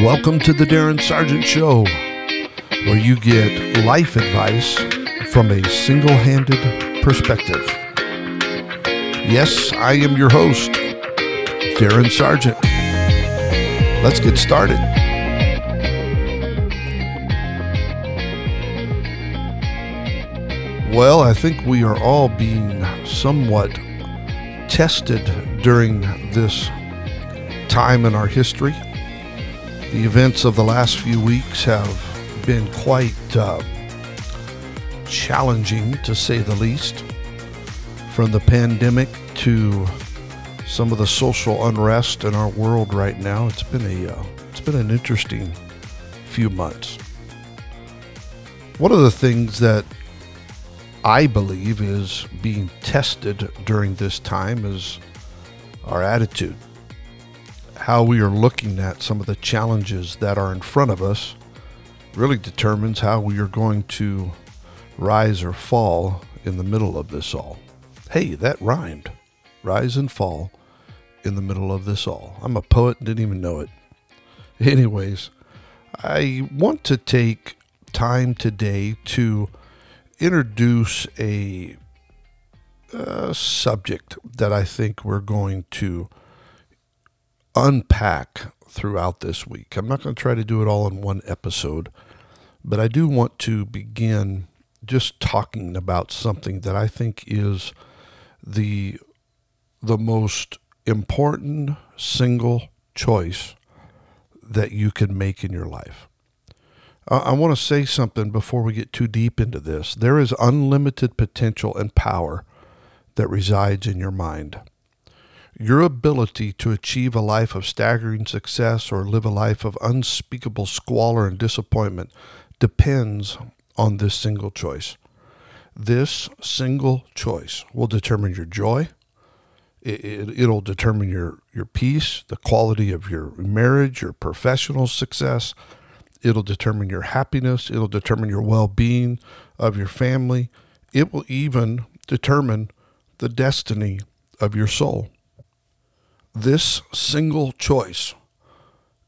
Welcome to the Darin Sargent Show, where you get life advice from a single handed perspective. Yes, I am your host, Darin Sargent. Let's get started. Well, I think we are all being somewhat tested during this time in our history. The events of the last few weeks have been quite uh, challenging, to say the least. From the pandemic to some of the social unrest in our world right now, it's been a uh, it's been an interesting few months. One of the things that I believe is being tested during this time is our attitude. How we are looking at some of the challenges that are in front of us really determines how we are going to rise or fall in the middle of this all. Hey, that rhymed. Rise and fall in the middle of this all. I'm a poet, didn't even know it. Anyways, I want to take time today to introduce a, a subject that I think we're going to unpack throughout this week. I'm not going to try to do it all in one episode, but I do want to begin just talking about something that I think is the the most important single choice that you can make in your life. I want to say something before we get too deep into this. There is unlimited potential and power that resides in your mind. Your ability to achieve a life of staggering success or live a life of unspeakable squalor and disappointment depends on this single choice. This single choice will determine your joy. It, will determine your, your peace, the quality of your marriage, your professional success, It'll determine your happiness. It'll determine your well being of your family. It will even determine the destiny of your soul. This single choice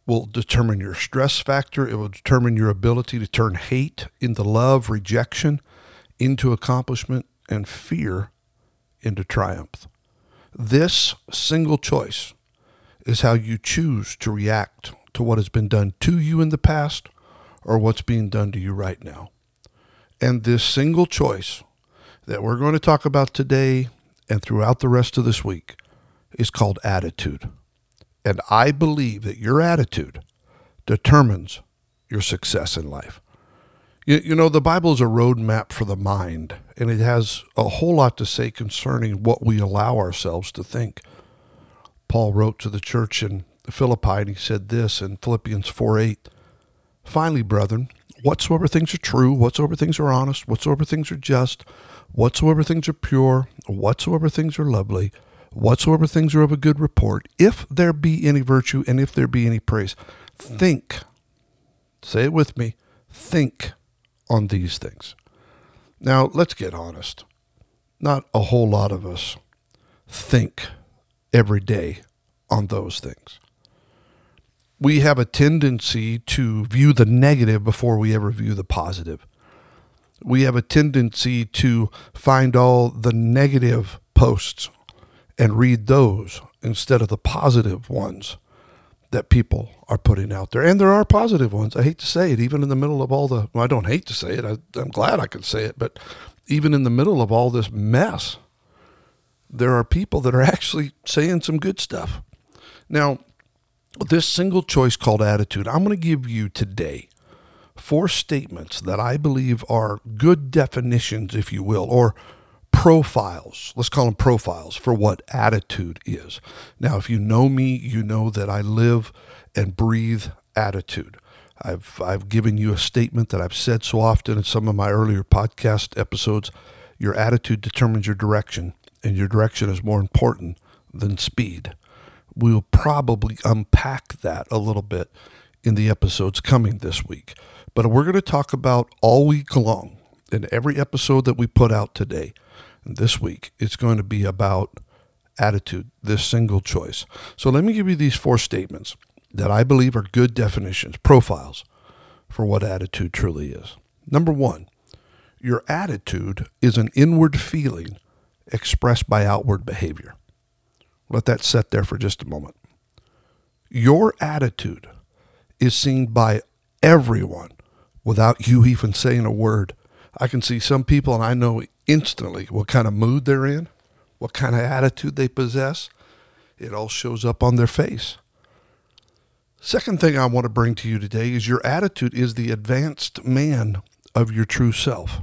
will determine your stress factor. It will determine your ability to turn hate into love, rejection into accomplishment, and fear into triumph. This single choice is how you choose to react to what has been done to you in the past or what's being done to you right now. And this single choice that we're going to talk about today and throughout the rest of this week is called attitude. And I believe that your attitude determines your success in life. You, you know, the Bible is a roadmap for the mind, and it has a whole lot to say concerning what we allow ourselves to think. Paul wrote to the church in Philippi, and he said this in Philippians 4 8 Finally, brethren, whatsoever things are true, whatsoever things are honest, whatsoever things are just, whatsoever things are pure, whatsoever things are lovely, whatsoever things are of a good report, if there be any virtue and if there be any praise, think, say it with me, think on these things. Now, let's get honest. Not a whole lot of us think every day on those things we have a tendency to view the negative before we ever view the positive. We have a tendency to find all the negative posts and read those instead of the positive ones that people are putting out there. And there are positive ones. I hate to say it, even in the middle of all the, well, I don't hate to say it, I, am glad I can say it, but even in the middle of all this mess, there are people that are actually saying some good stuff. Now, this single choice called attitude, I'm going to give you today four statements that I believe are good definitions, if you will, or profiles. Let's call them profiles for what attitude is. Now, if you know me, you know that I live and breathe attitude. I've, I've given you a statement that I've said so often in some of my earlier podcast episodes. Your attitude determines your direction, and your direction is more important than speed we'll probably unpack that a little bit in the episodes coming this week. But we're going to talk about all week long in every episode that we put out today. This week, it's going to be about attitude, this single choice. So let me give you these four statements. that I believe are good definitions, profiles for what attitude truly is. Number one, your attitude is an inward feeling expressed by outward behavior. Let that set there for just a moment. Your attitude is seen by everyone without you even saying a word. I can see some people and I know instantly what kind of mood they're in, what kind of attitude they possess. It all shows up on their face. Second thing I want to bring to you today is your attitude is the advanced man of your true self.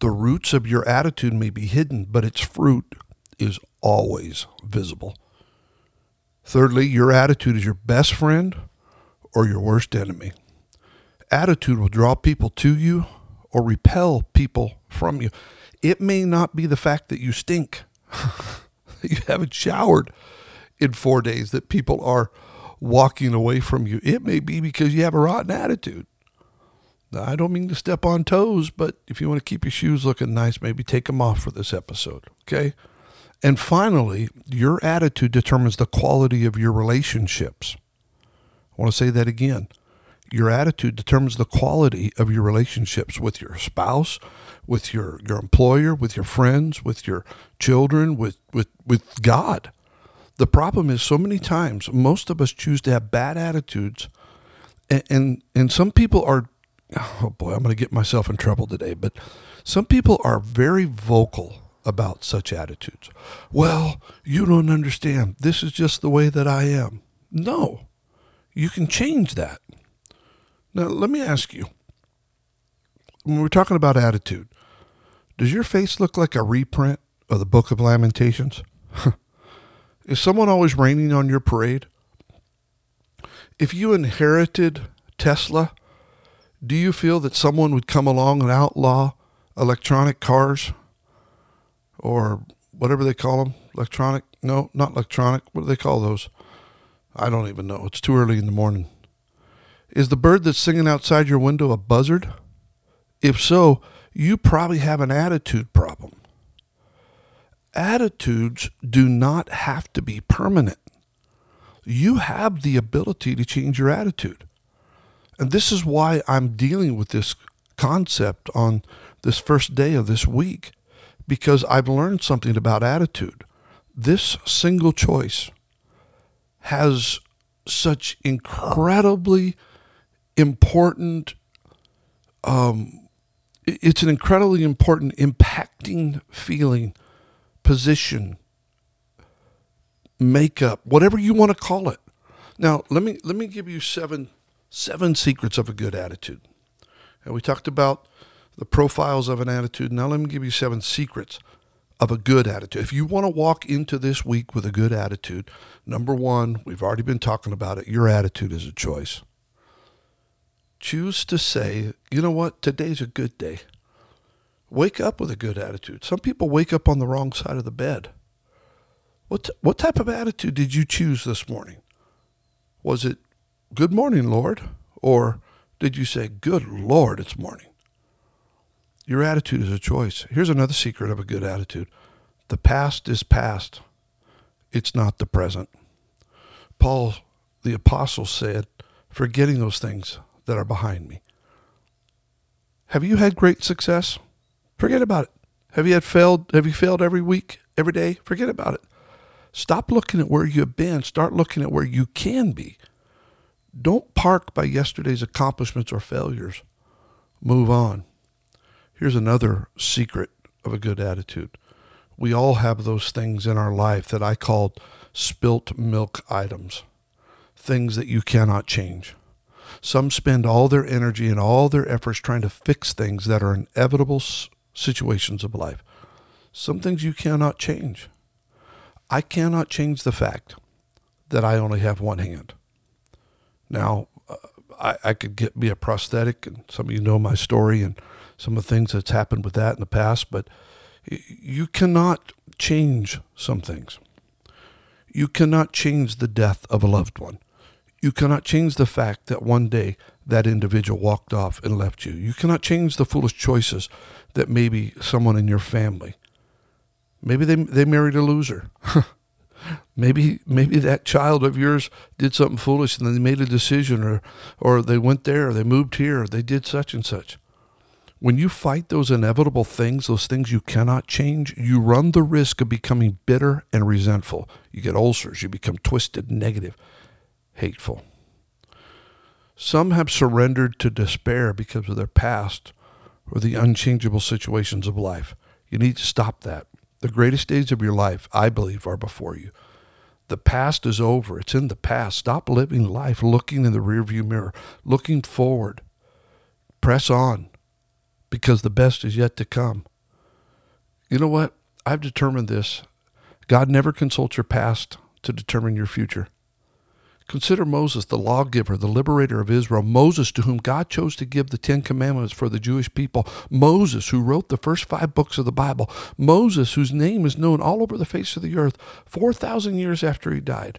The roots of your attitude may be hidden, but its fruit is always visible. Thirdly, your attitude is your best friend or your worst enemy. Attitude will draw people to you or repel people from you. It may not be the fact that you stink, that you haven't showered in four days, that people are walking away from you. It may be because you have a rotten attitude. Now, I don't mean to step on toes, but if you want to keep your shoes looking nice, maybe take them off for this episode, okay? And finally, your attitude determines the quality of your relationships. I want to say that again. Your attitude determines the quality of your relationships with your spouse, with your, your employer, with your friends, with your children, with, with, with God. The problem is so many times most of us choose to have bad attitudes and and, and some people are oh boy, I'm going to get myself in trouble today, but some people are very vocal about such attitudes. Well, you don't understand. This is just the way that I am. No, you can change that. Now, let me ask you when we're talking about attitude, does your face look like a reprint of the Book of Lamentations? is someone always raining on your parade? If you inherited Tesla, do you feel that someone would come along and outlaw electronic cars or whatever they call them? Electronic? No, not electronic. What do they call those? I don't even know. It's too early in the morning. Is the bird that's singing outside your window a buzzard? If so, you probably have an attitude problem. Attitudes do not have to be permanent. You have the ability to change your attitude. And this is why I'm dealing with this concept on this first day of this week, because I've learned something about attitude. This single choice has such incredibly important, um, it's an incredibly important, impacting feeling, position, makeup, whatever you want to call it. Now, let me let me give you seven Seven secrets of a good attitude. And we talked about the profiles of an attitude. Now, let me give you seven secrets of a good attitude. If you want to walk into this week with a good attitude, number one, we've already been talking about it, your attitude is a choice. Choose to say, you know what, today's a good day. Wake up with a good attitude. Some people wake up on the wrong side of the bed. What, what type of attitude did you choose this morning? Was it Good morning, Lord? Or did you say, Good Lord, it's morning? Your attitude is a choice. Here's another secret of a good attitude the past is past, it's not the present. Paul, the apostle, said, Forgetting those things that are behind me. Have you had great success? Forget about it. Have you had failed? Have you failed every week, every day? Forget about it. Stop looking at where you've been. Start looking at where you can be. Don't park by yesterday's accomplishments or failures. Move on. Here's another secret of a good attitude. We all have those things in our life that I called spilt milk items, things that you cannot change. Some spend all their energy and all their efforts trying to fix things that are inevitable situations of life. Some things you cannot change. I cannot change the fact that I only have one hand. Now, uh, I, I could get be a prosthetic, and some of you know my story and some of the things that's happened with that in the past, but you cannot change some things. You cannot change the death of a loved one. You cannot change the fact that one day that individual walked off and left you. You cannot change the foolish choices that maybe someone in your family, maybe they, they married a loser. Maybe maybe that child of yours did something foolish and they made a decision or or they went there or they moved here or they did such and such. When you fight those inevitable things, those things you cannot change, you run the risk of becoming bitter and resentful. You get ulcers, you become twisted, negative, hateful. Some have surrendered to despair because of their past or the unchangeable situations of life. You need to stop that. The greatest days of your life, I believe, are before you. The past is over. It's in the past. Stop living life looking in the rearview mirror, looking forward. Press on because the best is yet to come. You know what? I've determined this. God never consults your past to determine your future. Consider Moses, the lawgiver, the liberator of Israel. Moses, to whom God chose to give the Ten Commandments for the Jewish people. Moses, who wrote the first five books of the Bible. Moses, whose name is known all over the face of the earth 4,000 years after he died.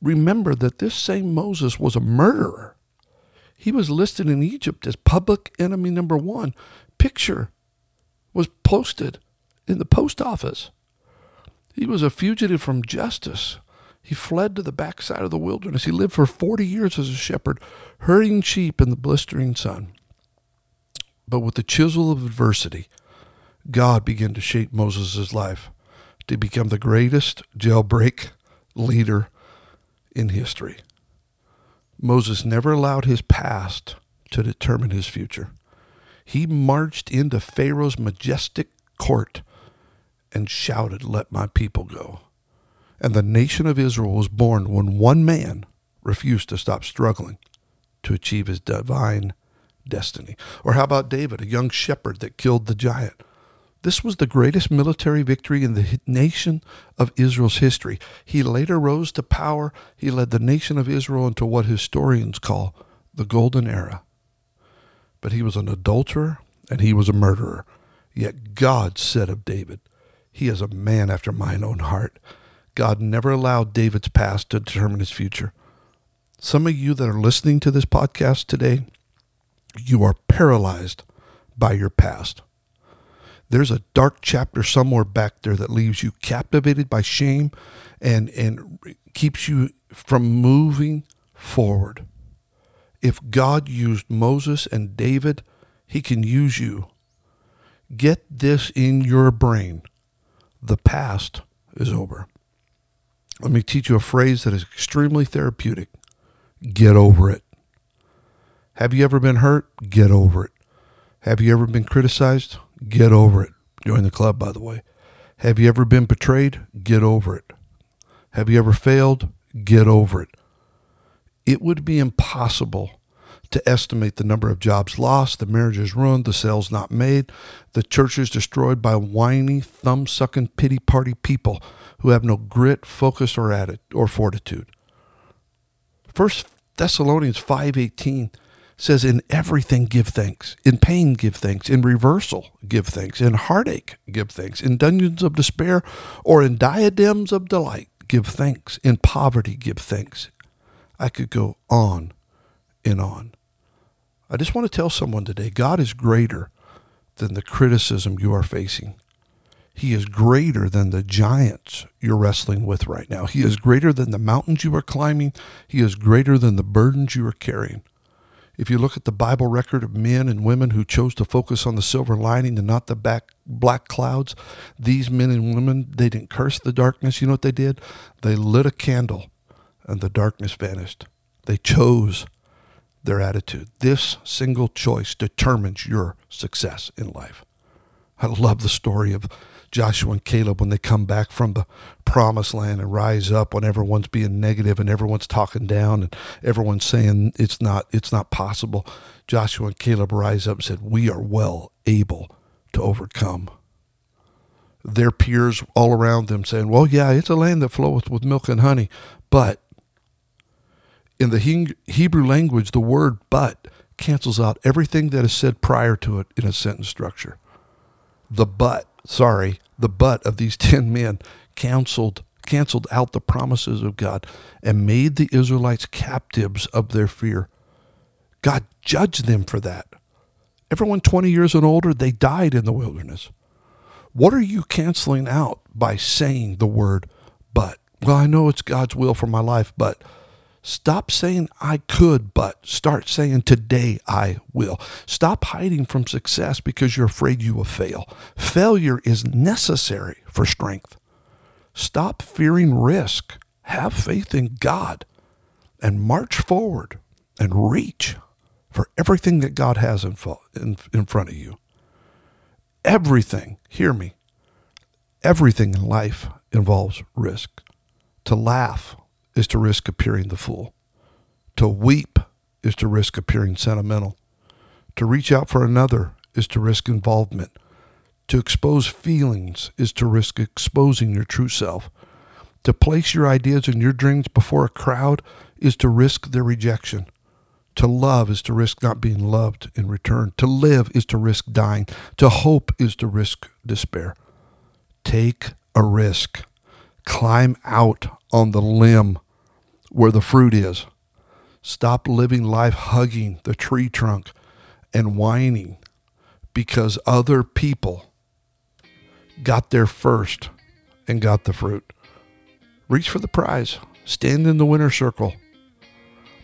Remember that this same Moses was a murderer. He was listed in Egypt as public enemy number one. Picture was posted in the post office. He was a fugitive from justice he fled to the backside of the wilderness. He lived for 40 years as a shepherd, herding sheep in the blistering sun. But with the chisel of adversity, God began to shape Moses' life to become the greatest jailbreak leader in history. Moses never allowed his past to determine his future. He marched into Pharaoh's majestic court and shouted, Let my people go. And the nation of Israel was born when one man refused to stop struggling to achieve his divine destiny. Or how about David, a young shepherd that killed the giant? This was the greatest military victory in the nation of Israel's history. He later rose to power. He led the nation of Israel into what historians call the Golden Era. But he was an adulterer and he was a murderer. Yet God said of David, He is a man after mine own heart. God never allowed David's past to determine his future. Some of you that are listening to this podcast today, you are paralyzed by your past. There's a dark chapter somewhere back there that leaves you captivated by shame and, and keeps you from moving forward. If God used Moses and David, he can use you. Get this in your brain. The past is over. Let me teach you a phrase that is extremely therapeutic get over it. Have you ever been hurt? Get over it. Have you ever been criticized? Get over it. Join the club, by the way. Have you ever been betrayed? Get over it. Have you ever failed? Get over it. It would be impossible to estimate the number of jobs lost, the marriages ruined, the sales not made, the churches destroyed by whiny, thumb sucking, pity party people who have no grit, focus, or attitude or fortitude. First Thessalonians 5:18 says in everything give thanks. In pain give thanks. In reversal give thanks. In heartache give thanks. In dungeons of despair or in diadems of delight give thanks. In poverty give thanks. I could go on and on. I just want to tell someone today god is greater than the criticism you are facing he is greater than the giants you're wrestling with right now. He is greater than the mountains you are climbing. He is greater than the burdens you are carrying. If you look at the Bible record of men and women who chose to focus on the silver lining and not the back black clouds, these men and women, they didn't curse the darkness. You know what they did? They lit a candle and the darkness vanished. They chose their attitude. This single choice determines your success in life. I love the story of Joshua and Caleb when they come back from the promised land and rise up when everyone's being negative and everyone's talking down and everyone's saying it's not it's not possible. Joshua and Caleb rise up and said, "We are well able to overcome." Their peers all around them saying, "Well, yeah, it's a land that floweth with milk and honey, but in the Hebrew language, the word but cancels out everything that is said prior to it in a sentence structure. The but sorry, the butt of these 10 men canceled canceled out the promises of God and made the Israelites captives of their fear. God judged them for that. Everyone 20 years and older, they died in the wilderness. What are you canceling out by saying the word but? Well, I know it's God's will for my life, but stop saying I could, but start saying today I will. Stop hiding from success because you're afraid you will fail. Failure is necessary for strength. Stop fearing risk. Have faith in God and march forward and reach for everything that God has in, in, in front of you. Everything, hear me, everything in life involves risk. To laugh is to risk appearing the fool. To weep is to risk appearing sentimental. To reach out for another is to risk involvement. To expose feelings is to risk exposing your true self. To place your ideas and your dreams before a crowd is to risk their rejection. To love is to risk not being loved in return. To live is to risk dying. To hope is to risk despair. Take a risk. Climb out on the limb where the fruit is. Stop living life hugging the tree trunk and whining because other people got there first and got the fruit. Reach for the prize. Stand in the winner's circle.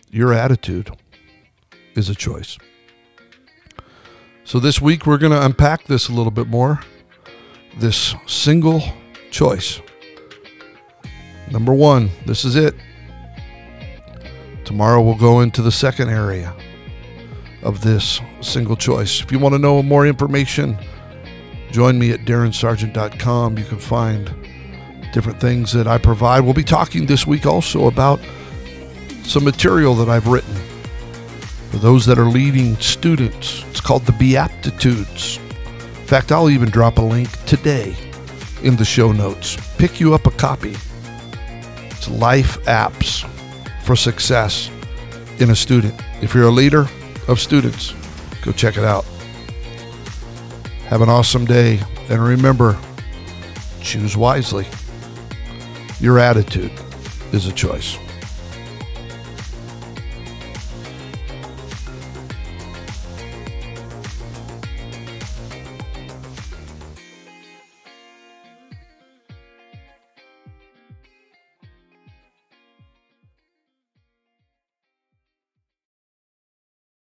Your attitude is a choice. So this week we're going to unpack this a little bit more. This single choice. Number one, this is it. Tomorrow we'll go into the second area of this single choice. If you want to know more information, join me at darinsargent.com. You can find different things that I provide. We'll be talking this week also about some material that I've written for those that are leading students. It's called the BeAPPtitudes. In fact, I'll even drop a link today in the show notes. Pick you up a copy. It's life apps for success in a student. If you're a leader of students, go check it out. Have an awesome day. And remember, choose wisely. Your attitude is a choice.